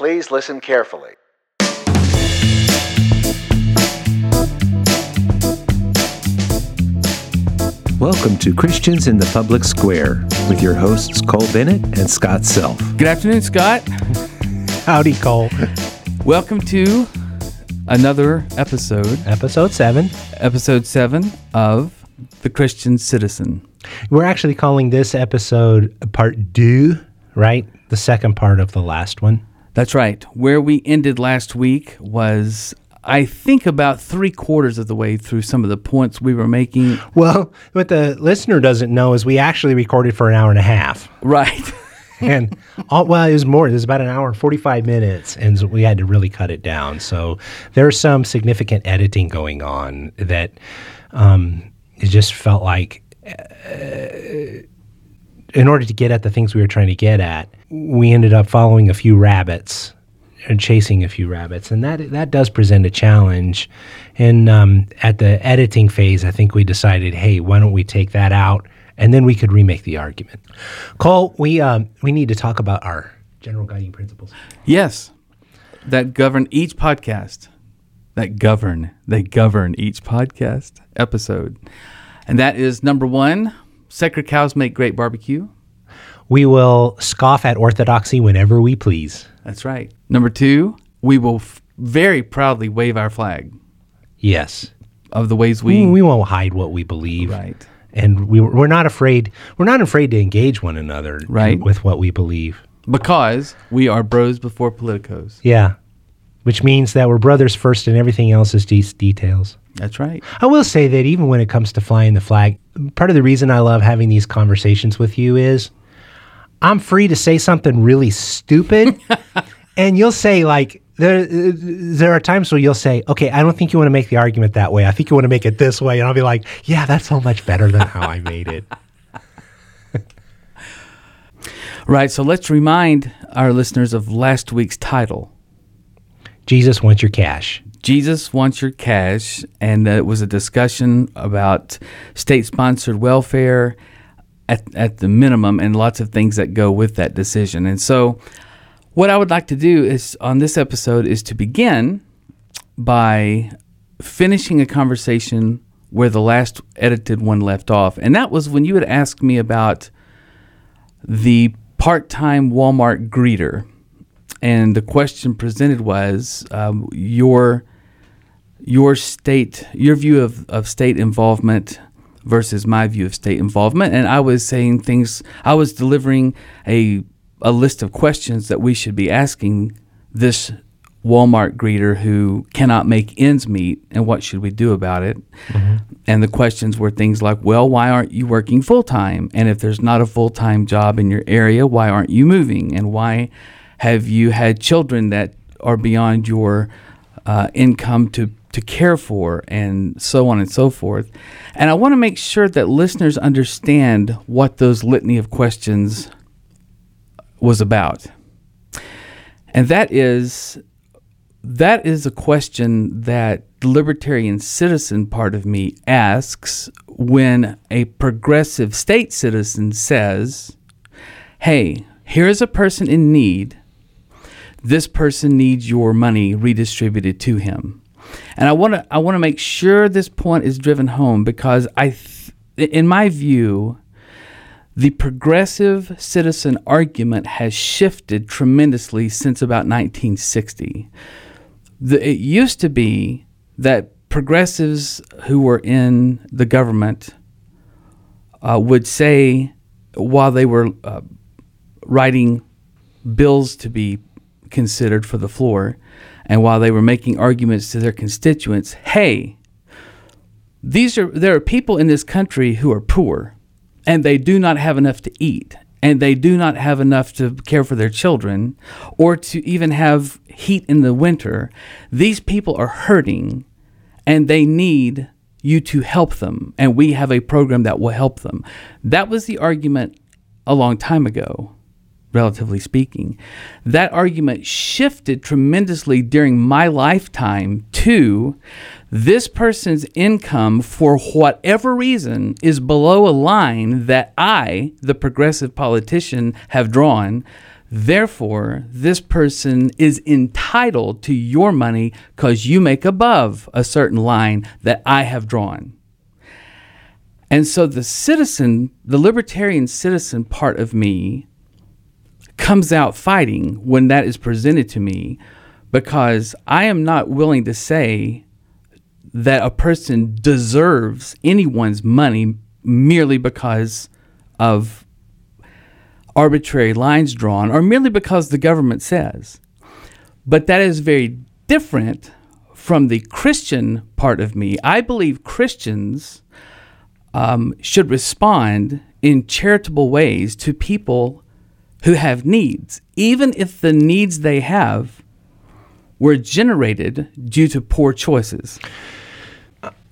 Please listen carefully. Welcome to Christians in the Public Square with your hosts Cole Bennett and Scott Self. Good afternoon, Scott. Howdy, Cole. Welcome to another episode, Episode seven. episode seven of The Christian Citizen. We're actually calling this episode part deux, right? The second part of the last one. That's right. Where we ended last week was, I think, about three quarters of the way through some of the points we were making. Well, what the listener doesn't know is we actually recorded for an hour and a half. Right. And all, well, it was more. It was about an hour and 45 minutes. And so we had to really cut it down. So there's some significant editing going on that um, it just felt like uh, in order to get at the things we were trying to get at, we ended up following a few rabbits and chasing a few rabbits, and that that does present a challenge. And um, at the editing phase, I think we decided, hey, why don't we take that out, and then we could remake the argument. Cole, we um, we need to talk about our general guiding principles. yes. That govern each podcast. That govern. They govern each podcast episode. And that is number one sacred cows make great barbecue. We will scoff at orthodoxy whenever we please. That's right. Number two, we will f- very proudly wave our flag Yes, of the ways we. we, we won't hide what we believe. right. and we, we're not afraid we're not afraid to engage one another Right. with what we believe Because we are bros before politicos. yeah which means that we're brothers first and everything else is these details That's right. i will say that even when it comes to flying the flag part of the reason i love having these conversations with you is i'm free to say something really stupid and you'll say like there, there are times where you'll say, okay, I don't think you want to make the argument that way. I think you want to make it this way. And I'll be like, yeah, that's so much better than how I made it. Right. So let's remind our listeners of last week's title Jesus wants your cash. Jesus Wants Your Cash. And it was a discussion about state sponsored welfare at, at the minimum and lots of things that go with that decision. And so, what I would like to do is on this episode is to begin by finishing a conversation where the last edited one left off. And that was when you had asked me about the part time Walmart greeter. And the question presented was um, your your state, your view of, of state involvement versus my view of state involvement. And I was saying things, I was delivering a, a list of questions that we should be asking this Walmart greeter who cannot make ends meet and what should we do about it. And the questions were things like, well, why aren't you working full time? And if there's not a full time job in your area, why aren't you moving? And why have you had children that are beyond your uh, income to, to care for, and so on and so forth? And I want to make sure that listeners understand what those litany of questions was about. And that is that is a question that the libertarian citizen part of me asks when a progressive state citizen says, Hey, here's a person in need. This person needs your money redistributed to him. And I want to I want to make sure this point is driven home because I th- in my view the progressive citizen argument has shifted tremendously since about 1960 the, it used to be that progressives who were in the government uh, would say, while they were uh, writing bills to be considered for the floor, and while they were making arguments to their constituents, hey, these are there are people in this country who are poor, and they do not have enough to eat, and they do not have enough to care for their children or to even have heat in the winter. These people are hurting and they need you to help them. And we have a program that will help them. That was the argument a long time ago, relatively speaking. That argument shifted tremendously during my lifetime to this person's income, for whatever reason, is below a line that I, the progressive politician, have drawn. Therefore, this person is entitled to your money because you make above a certain line that I have drawn. And so the citizen, the libertarian citizen part of me comes out fighting when that is presented to me because I am not willing to say that a person deserves anyone's money merely because of arbitrary lines drawn or merely because the government says. But that is very different from the Christian part of me. I believe Christians um, should respond in charitable ways to people who have needs, even if the needs they have were generated due to poor choices.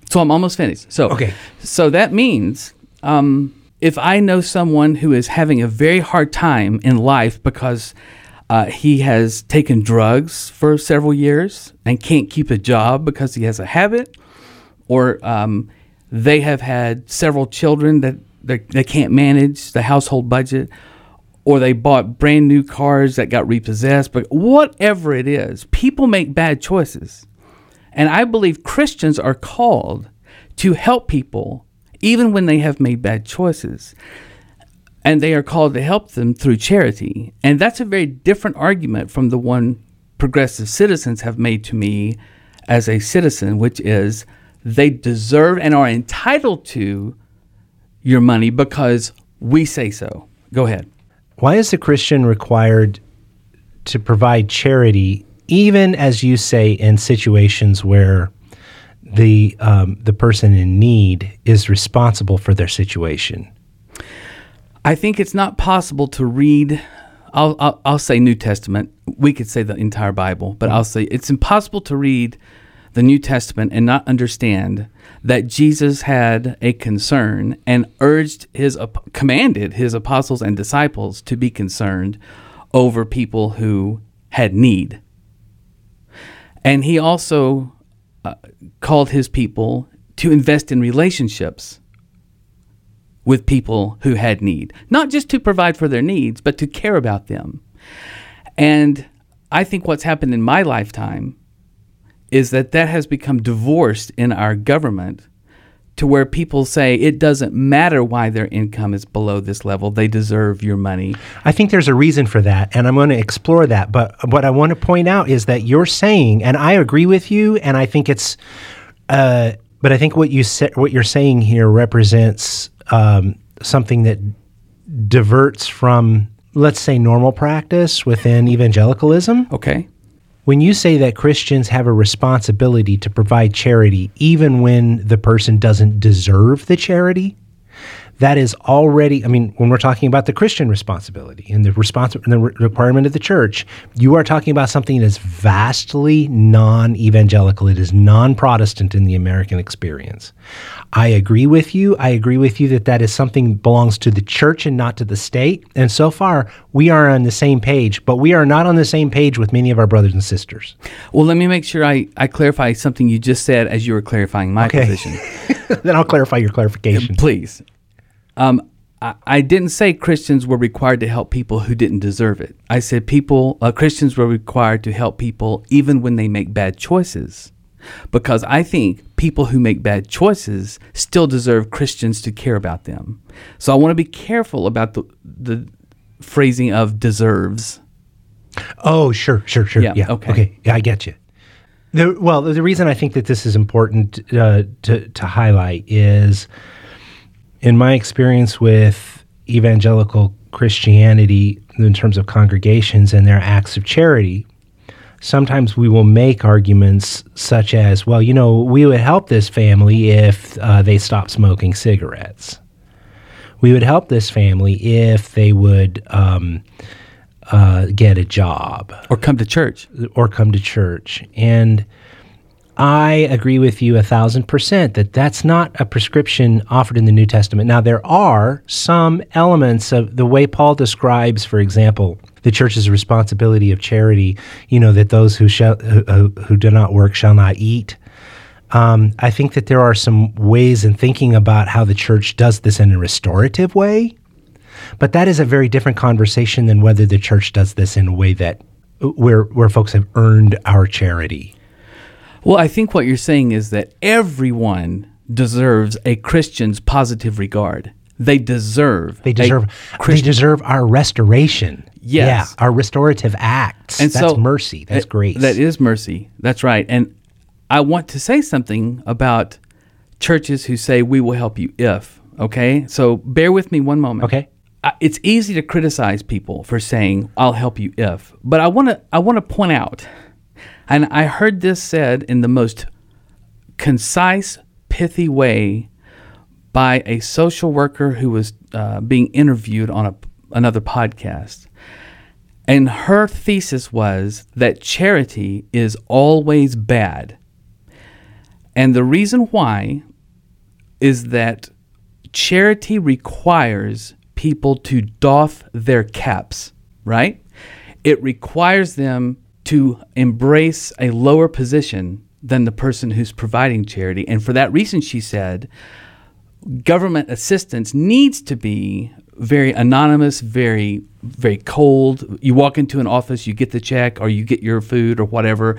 So I'm almost finished. So Okay. So that means um, if I know someone who is having a very hard time in life because uh, he has taken drugs for several years and can't keep a job because he has a habit, or um, they have had several children that they, they can't manage the household budget, or they bought brand new cars that got repossessed, but whatever it is, people make bad choices. And I believe Christians are called to help people even when they have made bad choices. And they are called to help them through charity. And that's a very different argument from the one progressive citizens have made to me as a citizen, which is they deserve and are entitled to your money because we say so. Go ahead. Why is the Christian required to provide charity, even as you say, in situations where the um, the person in need is responsible for their situation? I think it's not possible to read. I'll, I'll, I'll say New Testament. We could say the entire Bible, but I'll say it's impossible to read the New Testament and not understand that Jesus had a concern and urged his commanded his apostles and disciples to be concerned over people who had need. And he also uh, called his people to invest in relationships with people who had need, not just to provide for their needs, but to care about them. And I think what's happened in my lifetime is that that has become divorced in our government to where people say it doesn't matter why their income is below this level, they deserve your money. I think there's a reason for that, and I'm going to explore that. But what I want to point out is that you're saying, and I agree with you, and I think it's, uh, but I think what you sa- what you're saying here represents um, something that diverts from, let's say, normal practice within evangelicalism. Okay? When you say that Christians have a responsibility to provide charity even when the person doesn't deserve the charity, that is already, I mean, when we're talking about the Christian responsibility and the, respons- and the re- requirement of the church, you are talking about something that is vastly non evangelical. It is non Protestant in the American experience. I agree with you. I agree with you that that is something that belongs to the church and not to the state. And so far, we are on the same page, but we are not on the same page with many of our brothers and sisters. Well, let me make sure I, I clarify something you just said as you were clarifying my Okay. position. then I'll clarify your clarification. Please. Um, I, I didn't say Christians were required to help people who didn't deserve it. I said people, uh, Christians were required to help people even when they make bad choices. Because I think people who make bad choices still deserve Christians to care about them. So I want to be careful about the, the phrasing of deserves. Oh, sure, sure, sure. Yeah, Yeah. okay. Okay. Yeah, I get you. The, well, the reason I think that this is important uh, to, to highlight is in my experience with evangelical Christianity in terms of congregations and their acts of charity, sometimes we will make arguments such as, well, you know, we would help this family if uh, they stopped smoking cigarettes. We would help this family if they would um, uh, get a job Or come to church. or come to church. And I agree with you a thousand percent that that's not a prescription offered in the New Testament. Now, there are some elements of the way Paul describes, for example, the church's responsibility of charity, you know, that those who, shall, who, who- do not work shall not eat. Um, I think that there are some ways in thinking about how the church does this in a restorative way. But that is a very different conversation than whether the church does this in a way that where where folks have earned our charity. Well, I think what you're saying is that everyone deserves a Christian's positive regard. They deserve. They deserve they deserve our restoration. Yes. Yeah, our restorative acts. And That's so- mercy. That's That- grace. That is mercy. That's right. And I want to say something about churches who say we will help you if. Okay, so bear with me one moment. Okay. I- It's easy to criticize people for saying I'll help you if, but I want to I want to point out, and I heard this said in the most concise, pithy way by a social worker who was uh, being interviewed on a, another podcast. And her thesis was that charity is always bad. And the reason why is that charity requires people to doff their caps, right? It requires them to embrace a lower position than the person who's providing charity. And for that reason, she said, government assistance needs to be very anonymous, very very cold. You walk into an office, you get the check, or you get your food or whatever,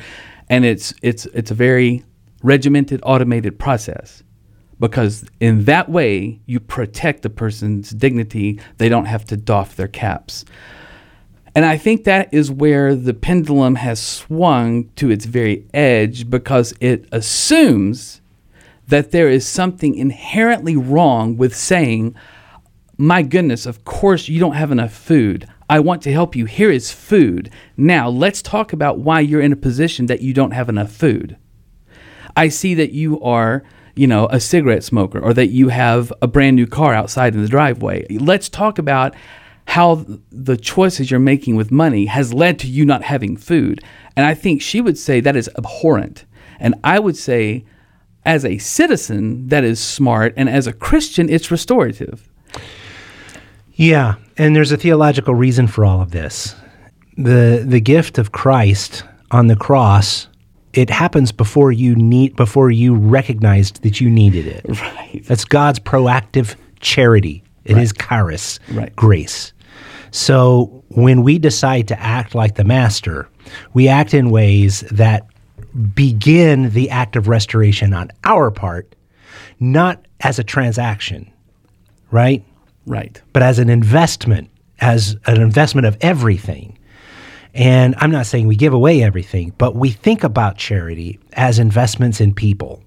and it's it's it's a very regimented, automated process. Because in that way, you protect the person's dignity. They don't have to doff their caps. And I think that is where the pendulum has swung to its very edge because it assumes that there is something inherently wrong with saying, My goodness, of course you don't have enough food. I want to help you. Here is food. Now let's talk about why you're in a position that you don't have enough food. I see that you are, you know, a cigarette smoker or that you have a brand new car outside in the driveway. Let's talk about how the choices you're making with money has led to you not having food. And I think she would say that is abhorrent. And I would say, as a citizen, that is smart. And as a Christian, it's restorative. Yeah, and there's a theological reason for all of this. The the gift of Christ on the cross, it happens before you need before you recognized that you needed it. Right. That's God's proactive charity. Right. It is charis, Right. grace. So when we decide to act like the master, we act in ways that begin the act of restoration on our part, not as a transaction, right? Right. but as an investment, as an investment of everything. And I'm not saying we give away everything, but we think about charity as investments in people.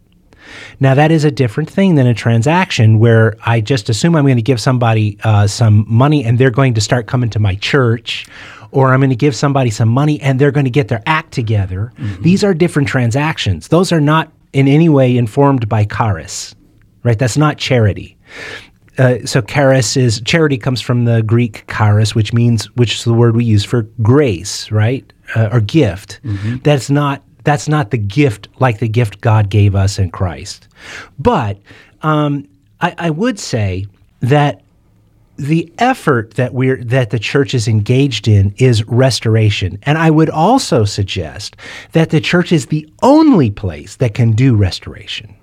Now, that is a different thing than a transaction where I just assume I'm going to give somebody uh, some money and they're going to start coming to my church, or I'm going to give somebody some money and they're going to get their act together. These are different transactions. Those are not in any way informed by charis, right? That's not charity uh, so charis is charity comes from the Greek charis, which means which is the word we use for grace, right, uh, or gift. That's not that's not the gift like the gift God gave us in Christ. But um, I, I would say that the effort that we're that the church is engaged in is restoration and i would also suggest that the church is the only place that can do restoration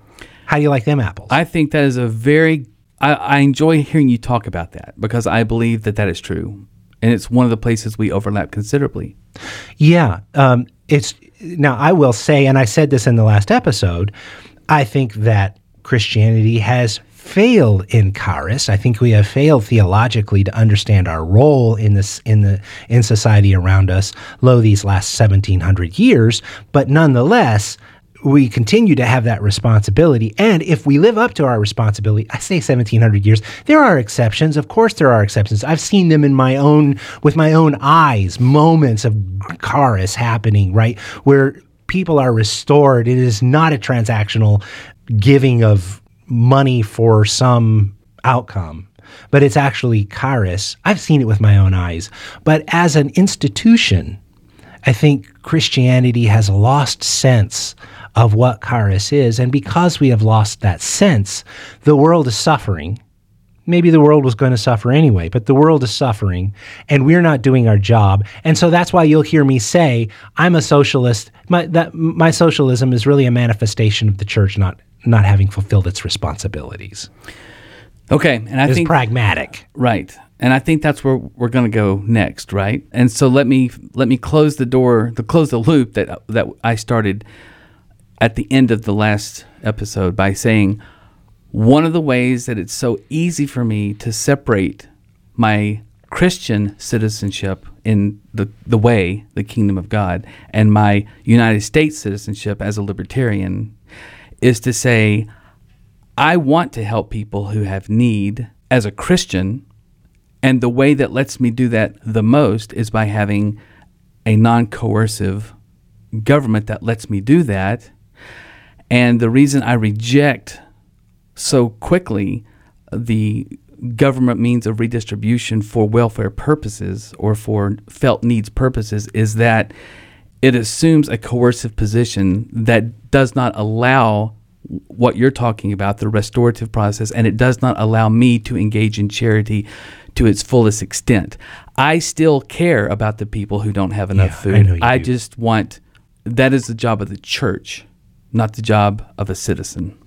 how do you like them apples I think that is a very, I, I enjoy hearing you talk about that because I believe that that is true. And it's one of the places we overlap considerably. Yeah, um, it's now. I will say, and I said this in the last episode. I think that Christianity has failed in charis. I think we have failed theologically to understand our role in this in the in society around us. Lo, these last seventeen hundred years, but nonetheless. We continue to have that responsibility. And if we live up to our responsibility, I say 1700 years, there are exceptions. Of course, there are exceptions. I've seen them in my own, with my own eyes, moments of charis happening, right? Where people are restored. It is not a transactional giving of money for some outcome, but it's actually charis. I've seen it with my own eyes. But as an institution, I think Christianity has lost sense of what charis is. And because we have lost that sense, the world is suffering. Maybe the world was going to suffer anyway, but the world is suffering and we're not doing our job. And so that's why you'll hear me say, I'm a socialist. My, that, my socialism is really a manifestation of the church not, not having fulfilled its responsibilities. Okay. And I It's think, pragmatic. right. and I think that's where we're going to go next, right? And so let me let me close the door, the close the loop that that I started at the end of the last episode by saying one of the ways that it's so easy for me to separate my Christian citizenship in the, the way, the kingdom of God, and my United States citizenship as a libertarian is to say, I want to help people who have need as a Christian. And the way that lets me do that the most is by having a non coercive government that lets me do that. And the reason I reject so quickly the government means of redistribution for welfare purposes or for felt needs purposes is that it assumes a coercive position that does not allow what you're talking about, the restorative process, and it does not allow me to engage in charity to its fullest extent. I still care about the people who don't have enough Yeah, food. I I just want that is the job of the church, not the job of a citizen.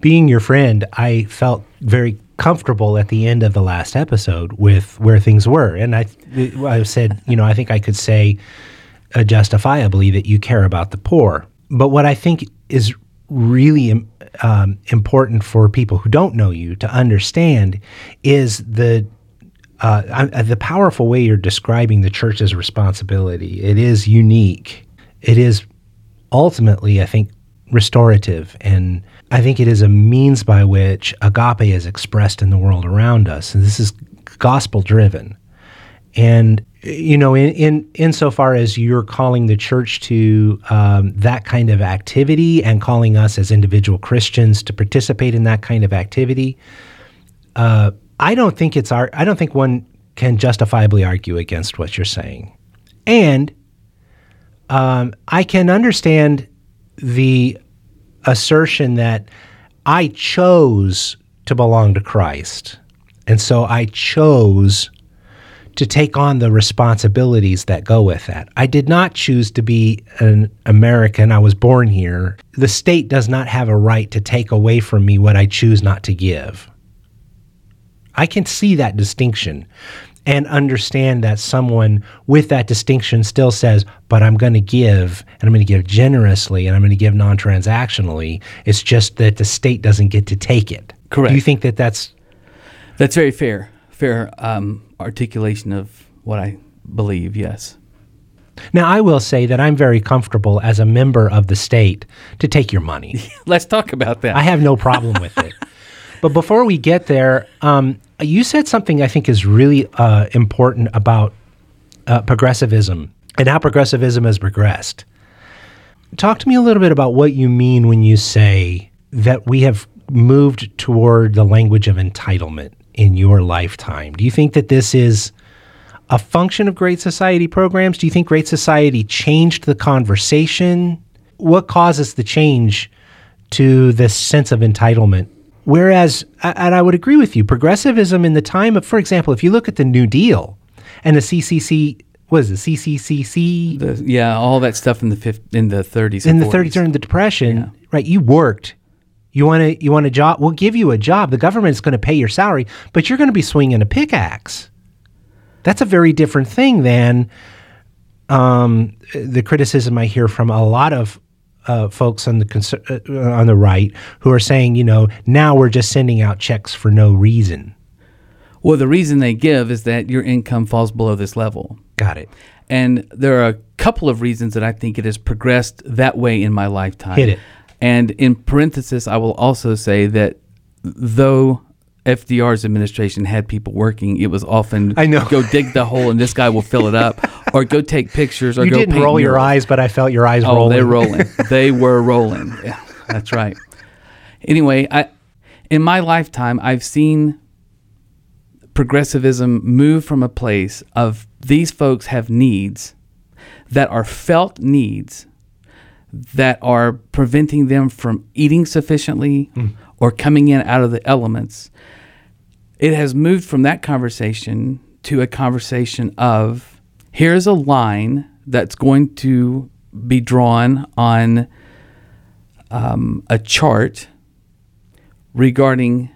being your friend, I felt very comfortable at the end of the last episode with where things were, and I, I said, you know, I think I could say uh, justifiably that you care about the poor. But what I think is really um, important for people who don't know you to understand is the uh, I- the powerful way you're describing the church's responsibility. It is unique. It is ultimately, I think, restorative. And I think it is a means by which agape is expressed in the world around us. And this is gospel driven. And you know, in, in insofar as you're calling the church to um, that kind of activity and calling us as individual Christians to participate in that kind of activity, uh, I don't think it's our. I don't think one can justifiably argue against what you're saying, and um, I can understand the assertion that I chose to belong to Christ, and so I chose to take on the responsibilities that go with that. I did not choose to be an American. I was born here. The state does not have a right to take away from me what I choose not to give. I can see that distinction and understand that someone with that distinction still says, but I'm going to give and I'm going to give generously and I'm going to give non transactionally. It's just that the state doesn't get to take it. Correct. Do you think that that's That's very fair, fair um, articulation of what I believe. Yes. Now, I will say that I'm very comfortable as a member of the state to take your money. Let's talk about that. I have no problem with it. But before we get there, um, you said something I think is really uh, important about uh, progressivism and how progressivism has progressed. Talk to me a little bit about what you mean when you say that we have moved toward the language of entitlement in your lifetime. Do you think that this is a function of Great Society programs? Do you think Great Society changed the conversation? What causes the change to this sense of entitlement? Whereas, and I would agree with you, progressivism in the time of, for example, if you look at the New Deal and the CCC, what is it, CCCC? The- yeah, all that stuff in the fif- in the 30s. in the 30s during the depression right you worked you want to you want a job we'll give you a job the government's going to pay your salary but you're going to be swinging a pickaxe that's a very different thing than um, the criticism i hear from a lot of uh, folks on the uh, on the right who are saying you know now we're just sending out checks for no reason Well, the reason they give is that your income falls below this level. got it And there are a couple of reasons that I think it has progressed that way in my lifetime. Hit it. And in parenthesis, I will also say that though FDR's administration had people working, it was often I know. go dig the hole and this guy will fill it up, or go take pictures, or you go didn't roll your murals. eyes but i felt your eyes Oh, rolling they're rolling. they were rolling. Yeah, that's right. Anyway, I in my lifetime, I've seen progressivism move from a place of these folks have needs that are felt needs that are preventing them from eating sufficiently hmm. Or coming in out of the elements. It has moved from that conversation to a conversation of here's a line that's going to be drawn on um, a chart regarding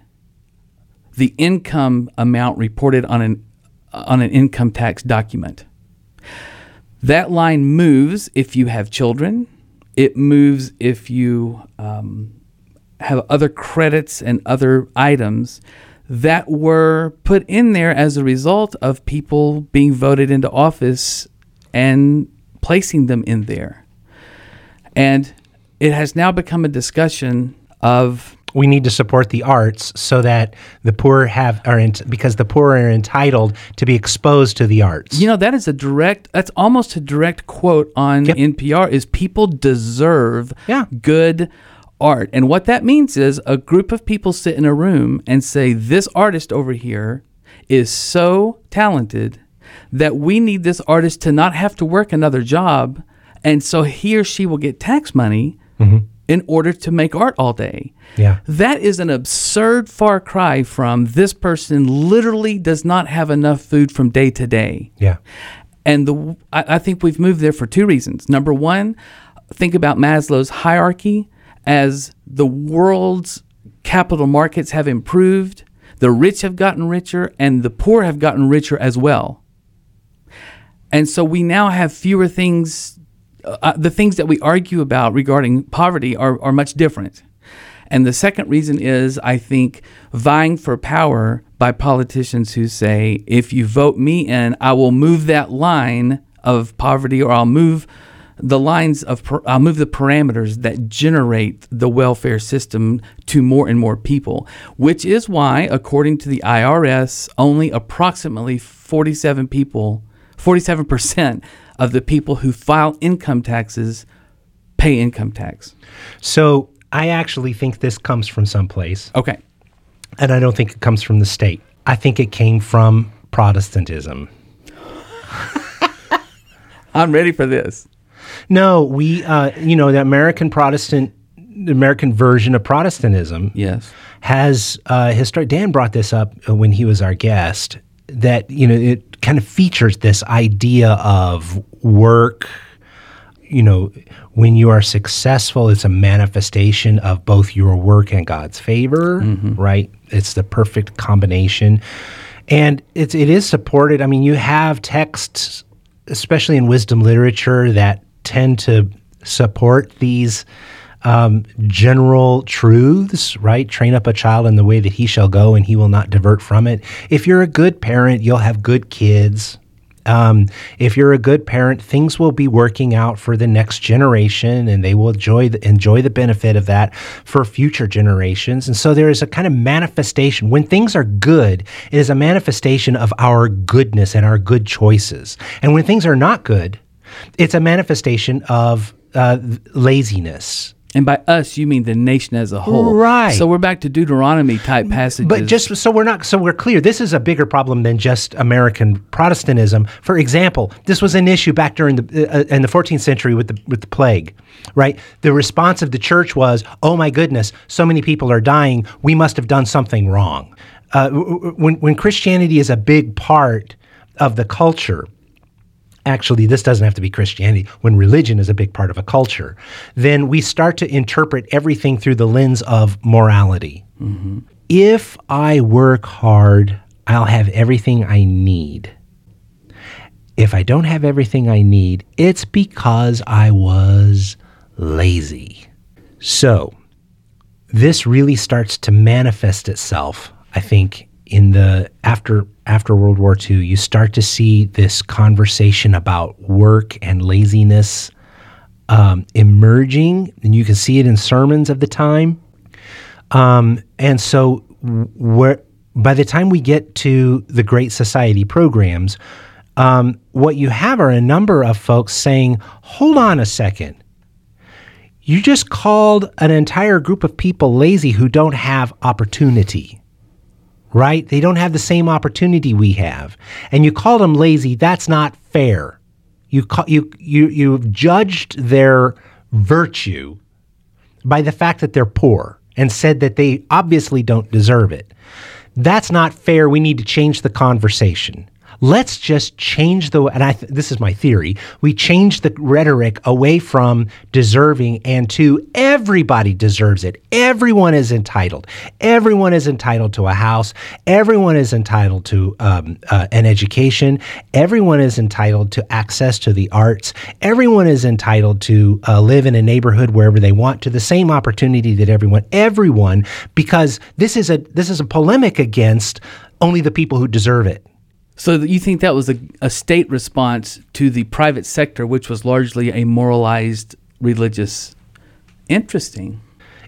the income amount reported on an on an income tax document. That line moves if you have children. It moves if you um, have other credits and other items that were put in there as a result of people being voted into office and placing them in there. And it has now become a discussion of we need to support the arts so that the poor have are in, because the poor are entitled to be exposed to the arts. you know that is a direct that's almost a direct quote on Yep. NPR is people deserve Yeah. good art. And what that means is a group of people sit in a room and say this artist over here is so talented that we need this artist to not have to work another job and so he or she will get tax money mm-hmm. in order to make art all day. Yeah. That is an absurd far cry from this person literally does not have enough food from day to day. yeah. And the I, I think we've moved there for two reasons. Number one, think about Maslow's hierarchy as the world's capital markets have improved, the rich have gotten richer, and the poor have gotten richer as well. And so we now have fewer things. Uh, the things that we argue about regarding poverty are, are much different. And the second reason is, I think, vying for power by politicians who say, if you vote me in, I will move that line of poverty or I'll move the lines of, I'll uh, move the parameters that generate the welfare system to more and more people, which is why, according to the IRS, only approximately 47 people, 47% of the people who file income taxes pay income tax. So I actually think this comes from someplace, Okay. and I don't think it comes from the state. I think it came from Protestantism. I'm ready for this. No, we, uh, you know, the American Protestant, the American version of Protestantism Yes. has uh, history. Dan brought this up uh, when he was our guest. That you know, it kind of features this idea of work. You know, when you are successful, it's a manifestation of both your work and God's favor, right? It's the perfect combination, and it's it is supported. I mean, you have texts, especially in wisdom literature, that tend to support these um, general truths, right? Train up a child in the way that he shall go, and he will not divert from it. If you're a good parent, you'll have good kids. Um, if you're a good parent, things will be working out for the next generation, and they will enjoy the, enjoy the benefit of that for future generations. And so there is a kind of manifestation. When things are good, it is a manifestation of our goodness and our good choices. And when things are not good, it's a manifestation of uh, laziness. And by us, you mean the nation as a whole. Right. So we're back to Deuteronomy type passages. But just so we're not so we're clear, this is a bigger problem than just American Protestantism. For example, this was an issue back during the uh, in the 14th century with the with the plague, right? The response of the church was, "Oh my goodness, so many people are dying. We must have done something wrong." Uh, when when Christianity is a big part of the culture, actually this doesn't have to be Christianity, when religion is a big part of a culture, then we start to interpret everything through the lens of morality. Mm-hmm. If I work hard, I'll have everything I need. If I don't have everything I need, it's because I was lazy. So, this really starts to manifest itself, I think, in the after after World War II. You start to see this conversation about work and laziness um, emerging, and you can see it in sermons of the time. Um, and so, where by the time we get to the Great Society programs, um, what you have are a number of folks saying, "Hold on a second, You just called an entire group of people lazy who don't have opportunity, right? They don't have the same opportunity we have. And you call them lazy. That's not fair. You, you, you, you've judged their virtue by the fact that they're poor and said that they obviously don't deserve it. That's not fair. We need to change the conversation. Let's just change the and I th- this is my theory. We change the rhetoric away from deserving and to everybody deserves it. Everyone is entitled. Everyone is entitled to a house. Everyone is entitled to um, uh, an education. Everyone is entitled to access to the arts. Everyone is entitled to uh, live in a neighborhood wherever they want to the same opportunity that everyone. Everyone, because this is a this is a polemic against only the people who deserve it. So you think that was a, a state response to the private sector, which was largely a moralized religious? Interesting.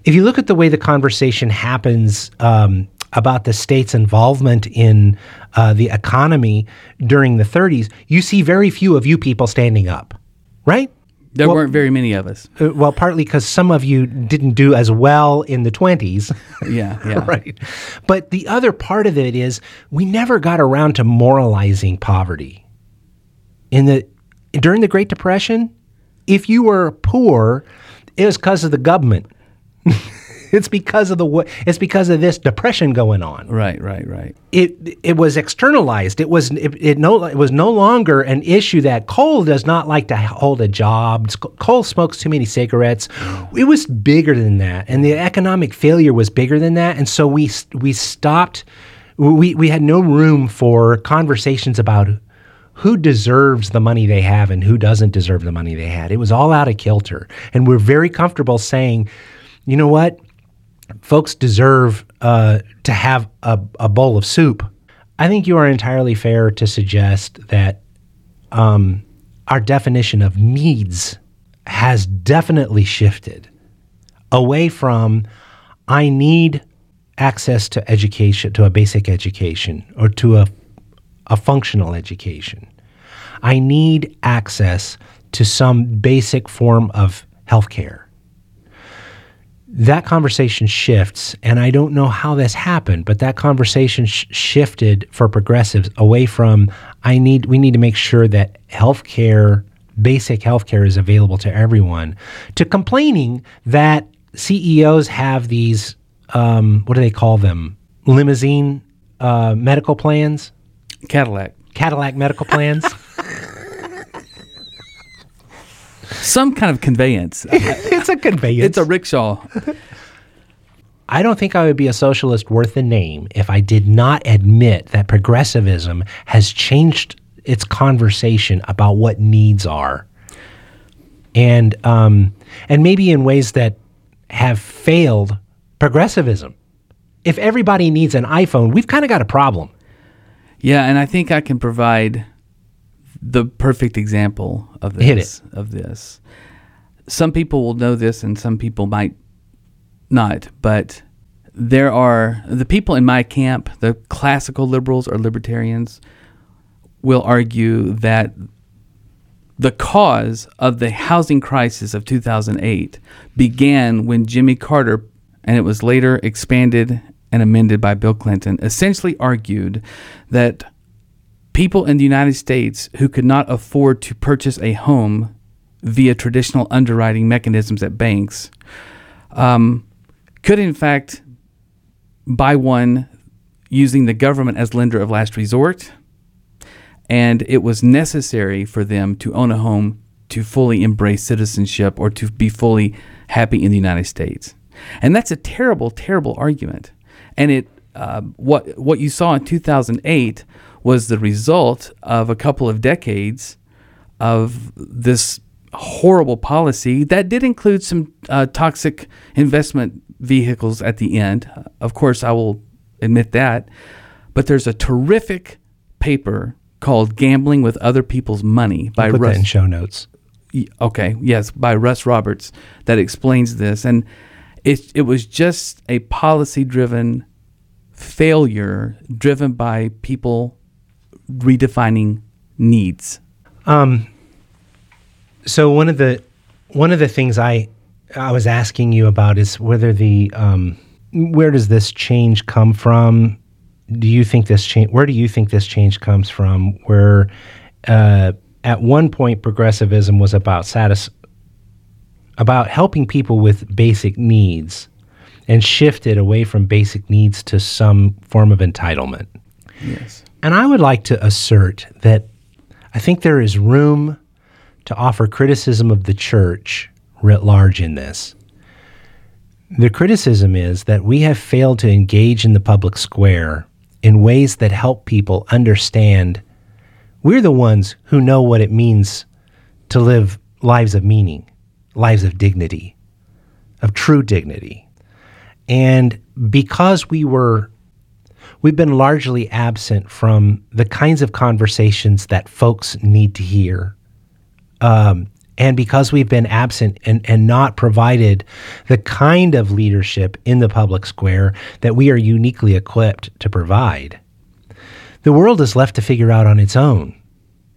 If you look at the way the conversation happens um, about the state's involvement in uh, the economy during the 30s, you see very few of you people standing up, right? There Well- weren't very many of us. Uh, well, partly because some of you didn't do as well in the 20s. Yeah, yeah. right. But the other part of it is we never got around to moralizing poverty. In the during the Great Depression, if you were poor, it was because of the government. it's because of the it's because of this depression going on. Right, right, right. It it was externalized. It was it, it no it was no longer an issue that Cole does not like to hold a job. Cole smokes too many cigarettes. It was bigger than that, and the economic failure was bigger than that. And so we we stopped. We we had no room for conversations about who deserves the money they have and who doesn't deserve the money they had. It was all out of kilter, and we're very comfortable saying, you know what folks deserve uh, to have a, a bowl of soup. I think you are entirely fair to suggest that um, our definition of needs has definitely shifted away from I need access to education, to a basic education, or to a, a functional education. I need access to some basic form of healthcare that conversation shifts, and I don't know how this happened, but that conversation sh- shifted for progressives away from I need we need to make sure that healthcare, basic healthcare, is available to everyone, to complaining that CEOs have these um, what do they call them limousine uh, medical plans, Cadillac. Cadillac medical plans. Some kind of conveyance. it's a conveyance. it's a rickshaw. I don't think I would be a socialist worth the name if I did not admit that progressivism has changed its conversation about what needs are, and um, and maybe in ways that have failed progressivism. If everybody needs an iPhone, we've kind of got a problem. Yeah, and I think I can provide the perfect example of this. Hit it. Of this, some people will know this, and some people might not. But there are the people in my camp, the classical liberals or libertarians, will argue that the cause of the housing crisis of 2008 began when Jimmy Carter, and it was later expanded and amended by Bill Clinton, essentially argued that people in the United States who could not afford to purchase a home via traditional underwriting mechanisms at banks um, could, in fact, buy one using the government as lender of last resort. And it was necessary for them to own a home to fully embrace citizenship or to be fully happy in the United States. And that's a terrible, terrible argument. And it, uh, what what you saw in 2008 was the result of a couple of decades of this horrible policy that did include some uh, toxic investment vehicles at the end. Of course, I will admit that. But there's a terrific paper called "Gambling with Other People's Money" by Put Russ. that in show notes. Okay, yes, by Russ Roberts that explains this, and it it was just a policy driven failure driven by people redefining needs. So one of the one of the things I I was asking you about is whether the um, where does this change come from? Do you think this change? Where do you think this change comes from? Where uh, at one point progressivism was about satis- about helping people with basic needs, and shifted away from basic needs to some form of entitlement. Yes. And I would like to assert that I think there is room to offer criticism of the church writ large in this. The criticism is that we have failed to engage in the public square in ways that help people understand we're the ones who know what it means to live lives of meaning, lives of dignity, of true dignity. And because we were we've been largely absent from the kinds of conversations that folks need to hear. Um, and because we've been absent and, and not provided the kind of leadership in the public square that we are uniquely equipped to provide, the world is left to figure out on its own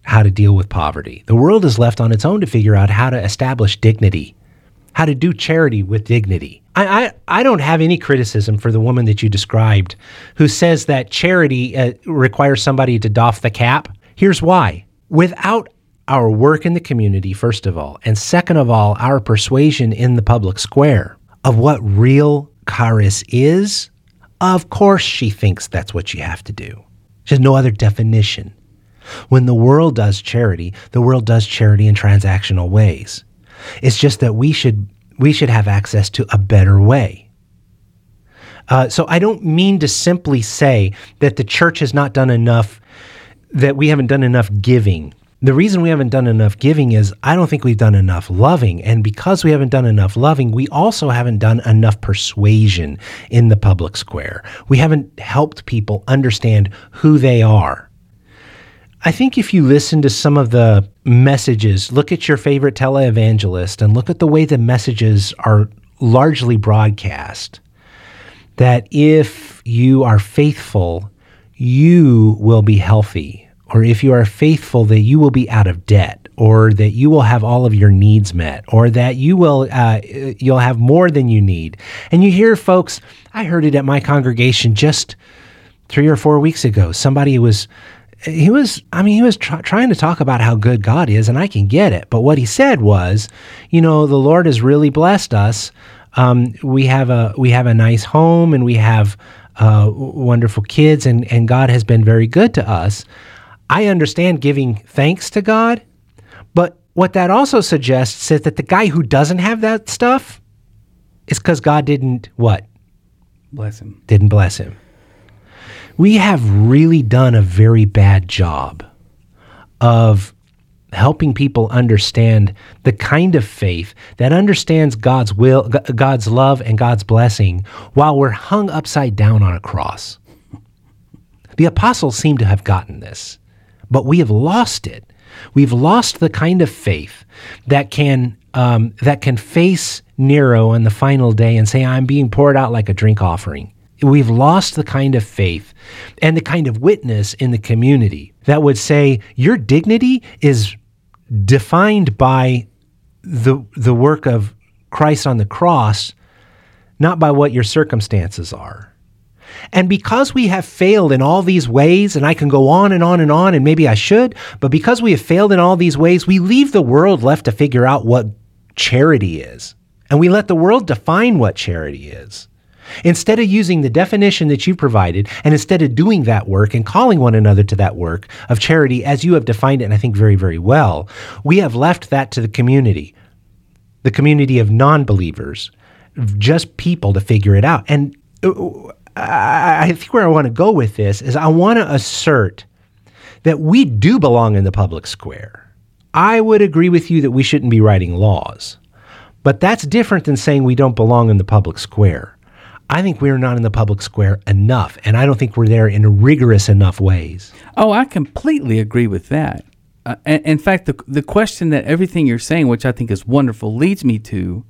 how to deal with poverty. The world is left on its own to figure out how to establish dignity, how to do charity with dignity. I, I, I don't have any criticism for the woman that you described who says that charity uh, requires somebody to doff the cap. Here's why. Without our work in the community, first of all, and second of all, our persuasion in the public square of what real charis is, of course she thinks that's what you have to do. She has no other definition. When the world does charity, the world does charity in transactional ways. It's just that we should we should have access to a better way. Uh, so I don't mean to simply say that the church has not done enough, that we haven't done enough giving. The reason we haven't done enough giving is I don't think we've done enough loving. And because we haven't done enough loving, we also haven't done enough persuasion in the public square. We haven't helped people understand who they are. I think if you listen to some of the messages, look at your favorite televangelist and look at the way the messages are largely broadcast, that if you are faithful, you will be healthy. Or if you are faithful, that you will be out of debt, or that you will have all of your needs met, or that you will uh, you'll have more than you need. And you hear folks, I heard it at my congregation just three or four weeks ago. Somebody was he was i mean he was tr- trying to talk about how good god is and i can get it. But what he said was you know the lord has really blessed us. Um, we have a we have a nice home and we have uh, wonderful kids and and god has been very good to us. I understand giving thanks to god but what that also suggests is that the guy who doesn't have that stuff is because god didn't what? Bless him. Didn't bless him we have really done a very bad job of helping people understand the kind of faith that understands God's will, God's love, and God's blessing while we're hung upside down on a cross. The apostles seem to have gotten this, but we have lost it. We've lost the kind of faith that can um, that can face Nero on the final day and say, "I'm being poured out like a drink offering." We've lost the kind of faith and the kind of witness in the community that would say your dignity is defined by the, the work of Christ on the cross, not by what your circumstances are. And because we have failed in all these ways, and I can go on and on and on, and maybe I should, but because we have failed in all these ways, we leave the world left to figure out what charity is. And we let the world define what charity is. Instead of using the definition that you provided, and instead of doing that work and calling one another to that work of charity as you have defined it, and I think very, very well, we have left that to the community, the community of non believers, just people to figure it out. And uh, I think where I want to go with this is I want to assert that we do belong in the public square. I would agree with you that we shouldn't be writing laws. But that's different than saying we don't belong in the public square. I think we're not in the public square enough, and I don't think we're there in rigorous enough ways. Oh, I completely agree with that. Uh, in fact, the the question that everything you're saying, which I think is wonderful, leads me to,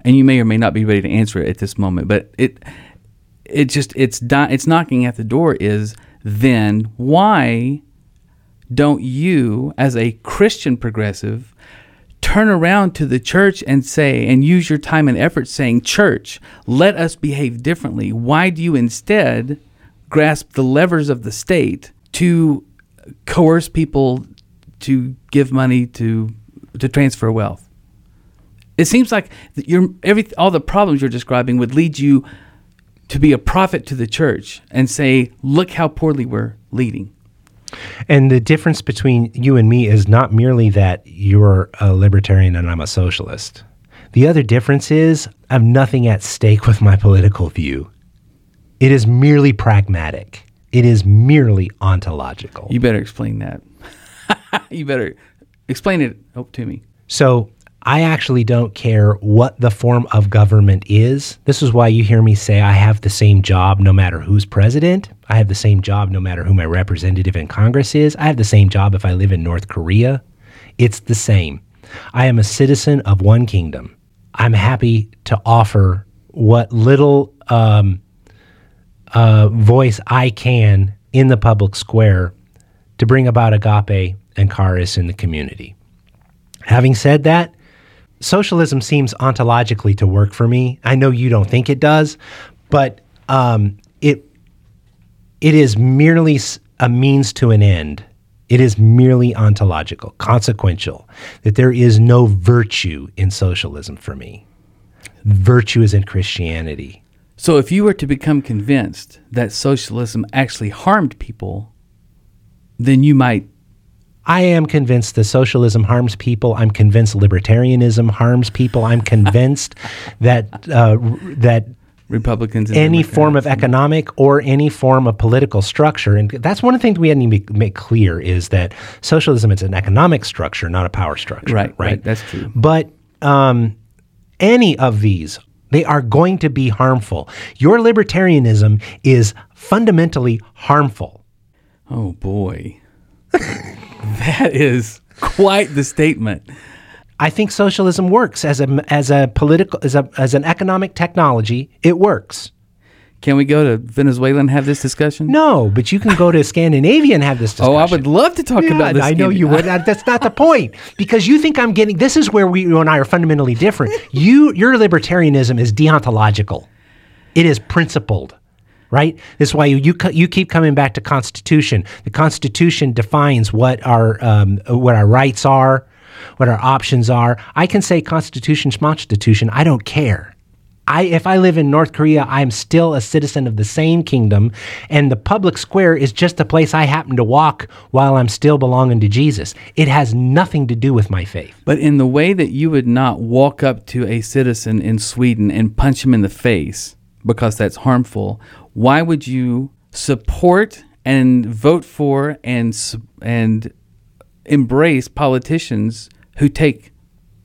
and you may or may not be ready to answer it at this moment, but it it just it's di- it's knocking at the door. Is then why don't you, as a Christian progressive, turn around to the church and say, and use your time and effort saying, Church, let us behave differently. Why do you instead grasp the levers of the state to coerce people to give money to to transfer wealth? It seems like every, all the problems you're describing would lead you to be a prophet to the church and say, look how poorly we're leading. And the difference between you and me is not merely that you're a libertarian and I'm a socialist. The other difference is I have nothing at stake with my political view. It is merely pragmatic. It is merely ontological. You better explain that. you better explain it oh, to me. So I actually don't care what the form of government is. This is why you hear me say I have the same job no matter who's president. I have the same job no matter who my representative in Congress is. I have the same job if I live in North Korea. It's the same. I am a citizen of one kingdom. I'm happy to offer what little um, uh, voice I can in the public square to bring about agape and charis in the community. Having said that, socialism seems ontologically to work for me. I know you don't think it does, but um, it it is merely a means to an end. It is merely ontological, consequential. That there is no virtue in socialism for me. Virtue is in Christianity. So if you were to become convinced that socialism actually harmed people, then you might I am convinced that socialism harms people. I'm convinced libertarianism harms people. I'm convinced that uh, that Republicans any form of economic or any form of political structure, and that's one of the things we had to make, make clear is that socialism is an economic structure, not a power structure. Right, right, right that's true. But um, any of these they are going to be harmful. Your libertarianism is fundamentally harmful. Oh boy. that is quite the statement. I think socialism works as a as a political as a as an economic technology. It works. Can we go to Venezuela and have this discussion? No, but you can go to Scandinavia and have this discussion. Oh, I would love to talk yeah, about this. I know you would. That's not the point because you think I'm getting. This is where we you and I are fundamentally different. You your libertarianism is deontological. It is principled right? This is why you, you you keep coming back to Constitution. The Constitution defines what our um, what our rights are, what our options are. I can say Constitution, Constitution. I don't care. I, if I live in North Korea, I'm still a citizen of the same kingdom, and the public square is just a place I happen to walk while I'm still belonging to Jesus. It has nothing to do with my faith. But in the way that you would not walk up to a citizen in Sweden and punch him in the face because that's harmful, why would you support and vote for and and embrace politicians who take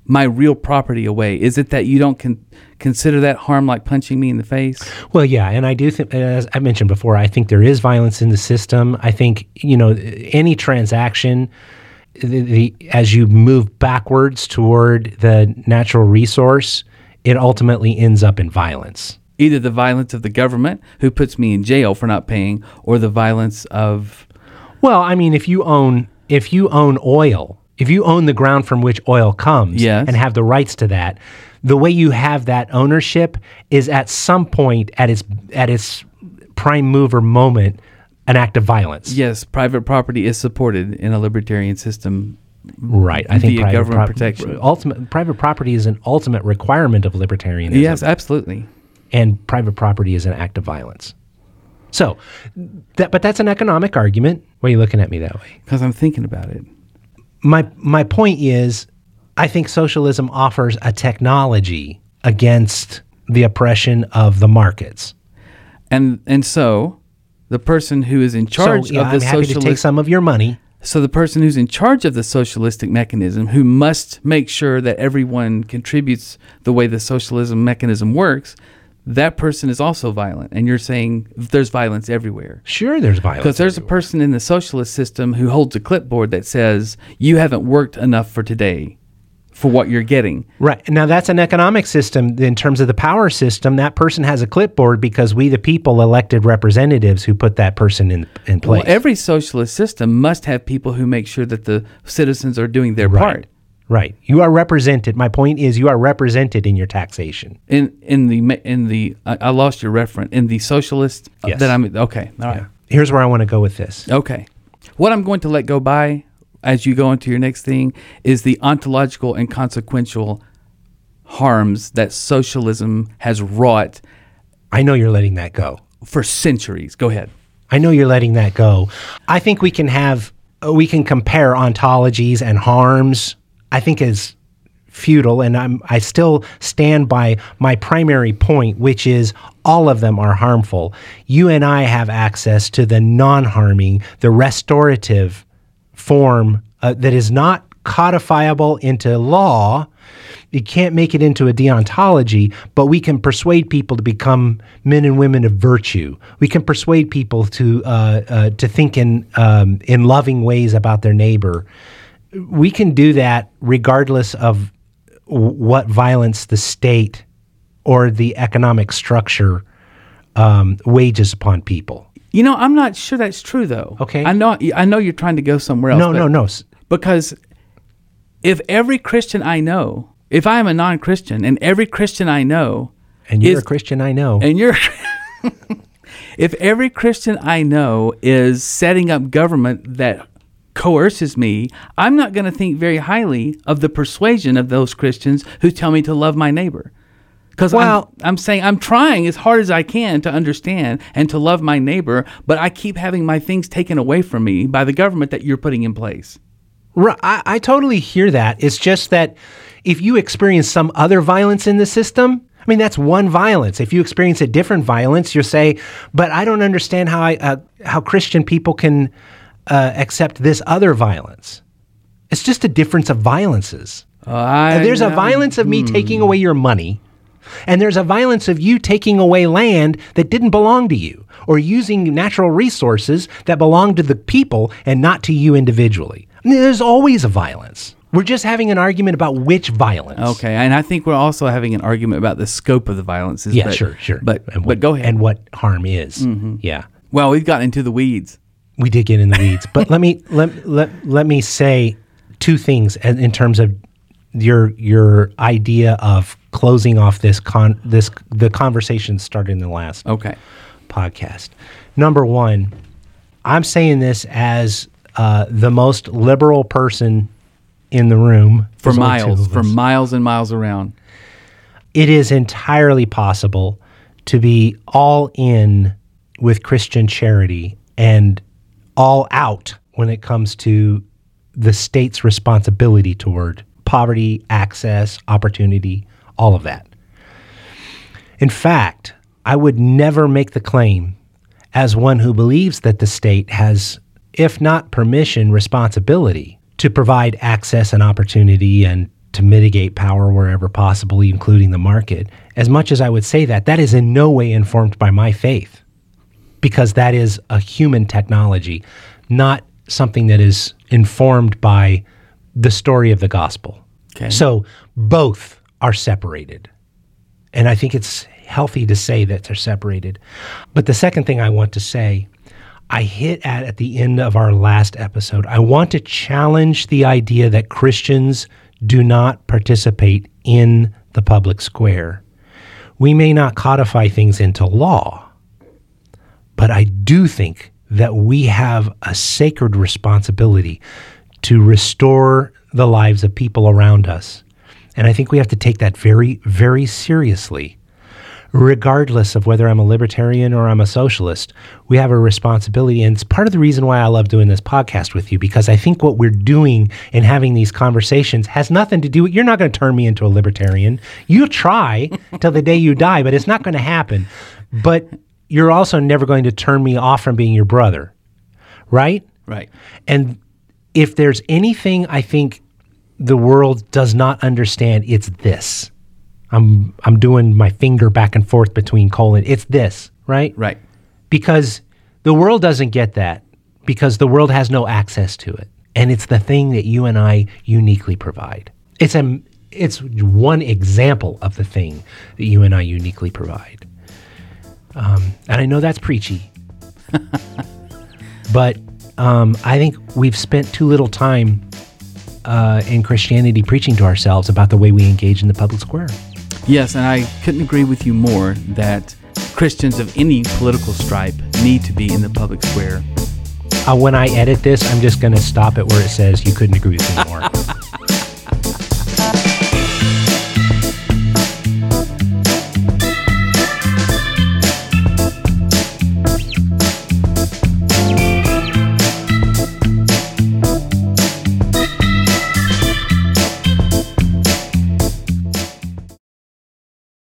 my real property away? Is it that you don't con- consider that harm like punching me in the face? Well, yeah, and I do think, as I mentioned before, I think there is violence in the system. I think you know any transaction. The, the, as you move backwards toward the natural resource, it ultimately ends up in violence either the violence of the government who puts me in jail for not paying or the violence of well i mean if you own if you own oil if you own the ground from which oil comes yes. and have the rights to that the way you have that ownership is at some point at its at its prime mover moment an act of violence yes private property is supported in a libertarian system Right. I think private government pro- protection. Ultimate private property is an ultimate requirement of libertarianism. Yes, absolutely and private property is an act of violence. So, that, but that's an economic argument. Why are you looking at me that way? Because I'm thinking about it. My my point is, I think socialism offers a technology against the oppression of the markets. And and so, the person who is in charge so, yeah, of the I'm happy socialist, to take some of your money. So the person who's in charge of the socialistic mechanism, who must make sure that everyone contributes the way the socialism mechanism works, that person is also violent. And you're saying there's violence everywhere. Sure there's violence because there's everywhere. a person in the socialist system who holds a clipboard that says you haven't worked enough for today for what you're getting. Right. Now that's an economic system. In terms of the power system that person has a clipboard because we the people elected representatives who put that person in in place. well, every socialist system must have people who make sure that the citizens are doing their right. part Right. You are represented. My point is, you are represented in your taxation. In in the in the I, lost your reference in the socialist uh, yes. that I'm okay. All right. Yeah. Here's where I want to go with this. Okay. What I'm going to let go by as you go into your next thing is the ontological and consequential harms that socialism has wrought. I know you're letting that go for centuries. Go ahead. I know you're letting that go. I think we can have we can compare ontologies and harms. I think is futile, and I'm I still stand by my primary point, which is all of them are harmful. You and I have access to the non-harming, the restorative form uh, that is not codifiable into law. You can't make it into a deontology, but we can persuade people to become men and women of virtue. We can persuade people to uh, uh, to think in um, in loving ways about their neighbor. We can do that regardless of what violence the state or the economic structure um, wages upon people. You know, I'm not sure that's true though. Okay. I know I know you're trying to go somewhere else. No, no, no. Because if every Christian I know, if I'm a non-Christian and every Christian I know And you're is- a Christian, I know. and you're if every Christian I know is setting up government that coerces me, I'm not going to think very highly of the persuasion of those Christians who tell me to love my neighbor. Because Well- I'm, I'm saying I'm trying as hard as I can to understand and to love my neighbor, but I keep having my things taken away from me by the government that you're putting in place. Right, I, I totally hear that. It's just that if you experience some other violence in the system, I mean that's one violence. If you experience a different violence, you'll say, "But I don't understand how I uh, how Christian people can uh, accept this other violence." It's just a difference of violences. And there's a violence of me taking away your money, and there's a violence of you taking away land that didn't belong to you, or using natural resources that belong to the people and not to you individually. I mean, there's always a violence. We're just having an argument about which violence. Okay, and I think we're also having an argument about the scope of the violences. Yeah, but, sure, sure. But and but go ahead. And what harm is. Yeah. well, we've gotten into the weeds. We did get in the weeds, but let me let, let let me say two things in in terms of your your idea of closing off this con this the conversation started in the last Okay. podcast. Number one, I'm saying this as uh, the most liberal person in the room For There's only two miles, for miles and miles around. it is entirely possible to be all in with Christian charity and all out when it comes to the state's responsibility toward poverty, access, opportunity, all of that. In fact, I would never make the claim as one who believes that the state has, if not permission, responsibility to provide access and opportunity and to mitigate power wherever possible, including the market. As much as I would say that, that is in no way informed by my faith because that is a human technology, not something that is informed by the story of the gospel. Okay. So both are separated. And I think it's healthy to say that they're separated. But the second thing I want to say, I hit at at the end of our last episode. I want to challenge the idea that Christians do not participate in the public square. We may not codify things into law, but I do think that we have a sacred responsibility to restore the lives of people around us. And I think we have to take that very, very seriously. Regardless of whether I'm a libertarian or I'm a socialist, we have a responsibility. And it's part of the reason why I love doing this podcast with you, because I think what we're doing in having these conversations has nothing to do with, you're not going to turn me into a libertarian. You'll try till the day you die, but it's not going to happen. But you're also never going to turn me off from being your brother, right? Right. And if there's anything I think the world does not understand, it's this. I'm I'm doing my finger back and forth between colon. It's this, right? Right. Because the world doesn't get that because the world has no access to it. And it's the thing that you and I uniquely provide. It's a it's one example of the thing that you and I uniquely provide. Um, and I know that's preachy, but um, I think we've spent too little time uh, in Christianity preaching to ourselves about the way we engage in the public square. Yes, and I couldn't agree with you more that Christians of any political stripe need to be in the public square. Uh, when I edit this, I'm just going to stop it where it says you couldn't agree with me more.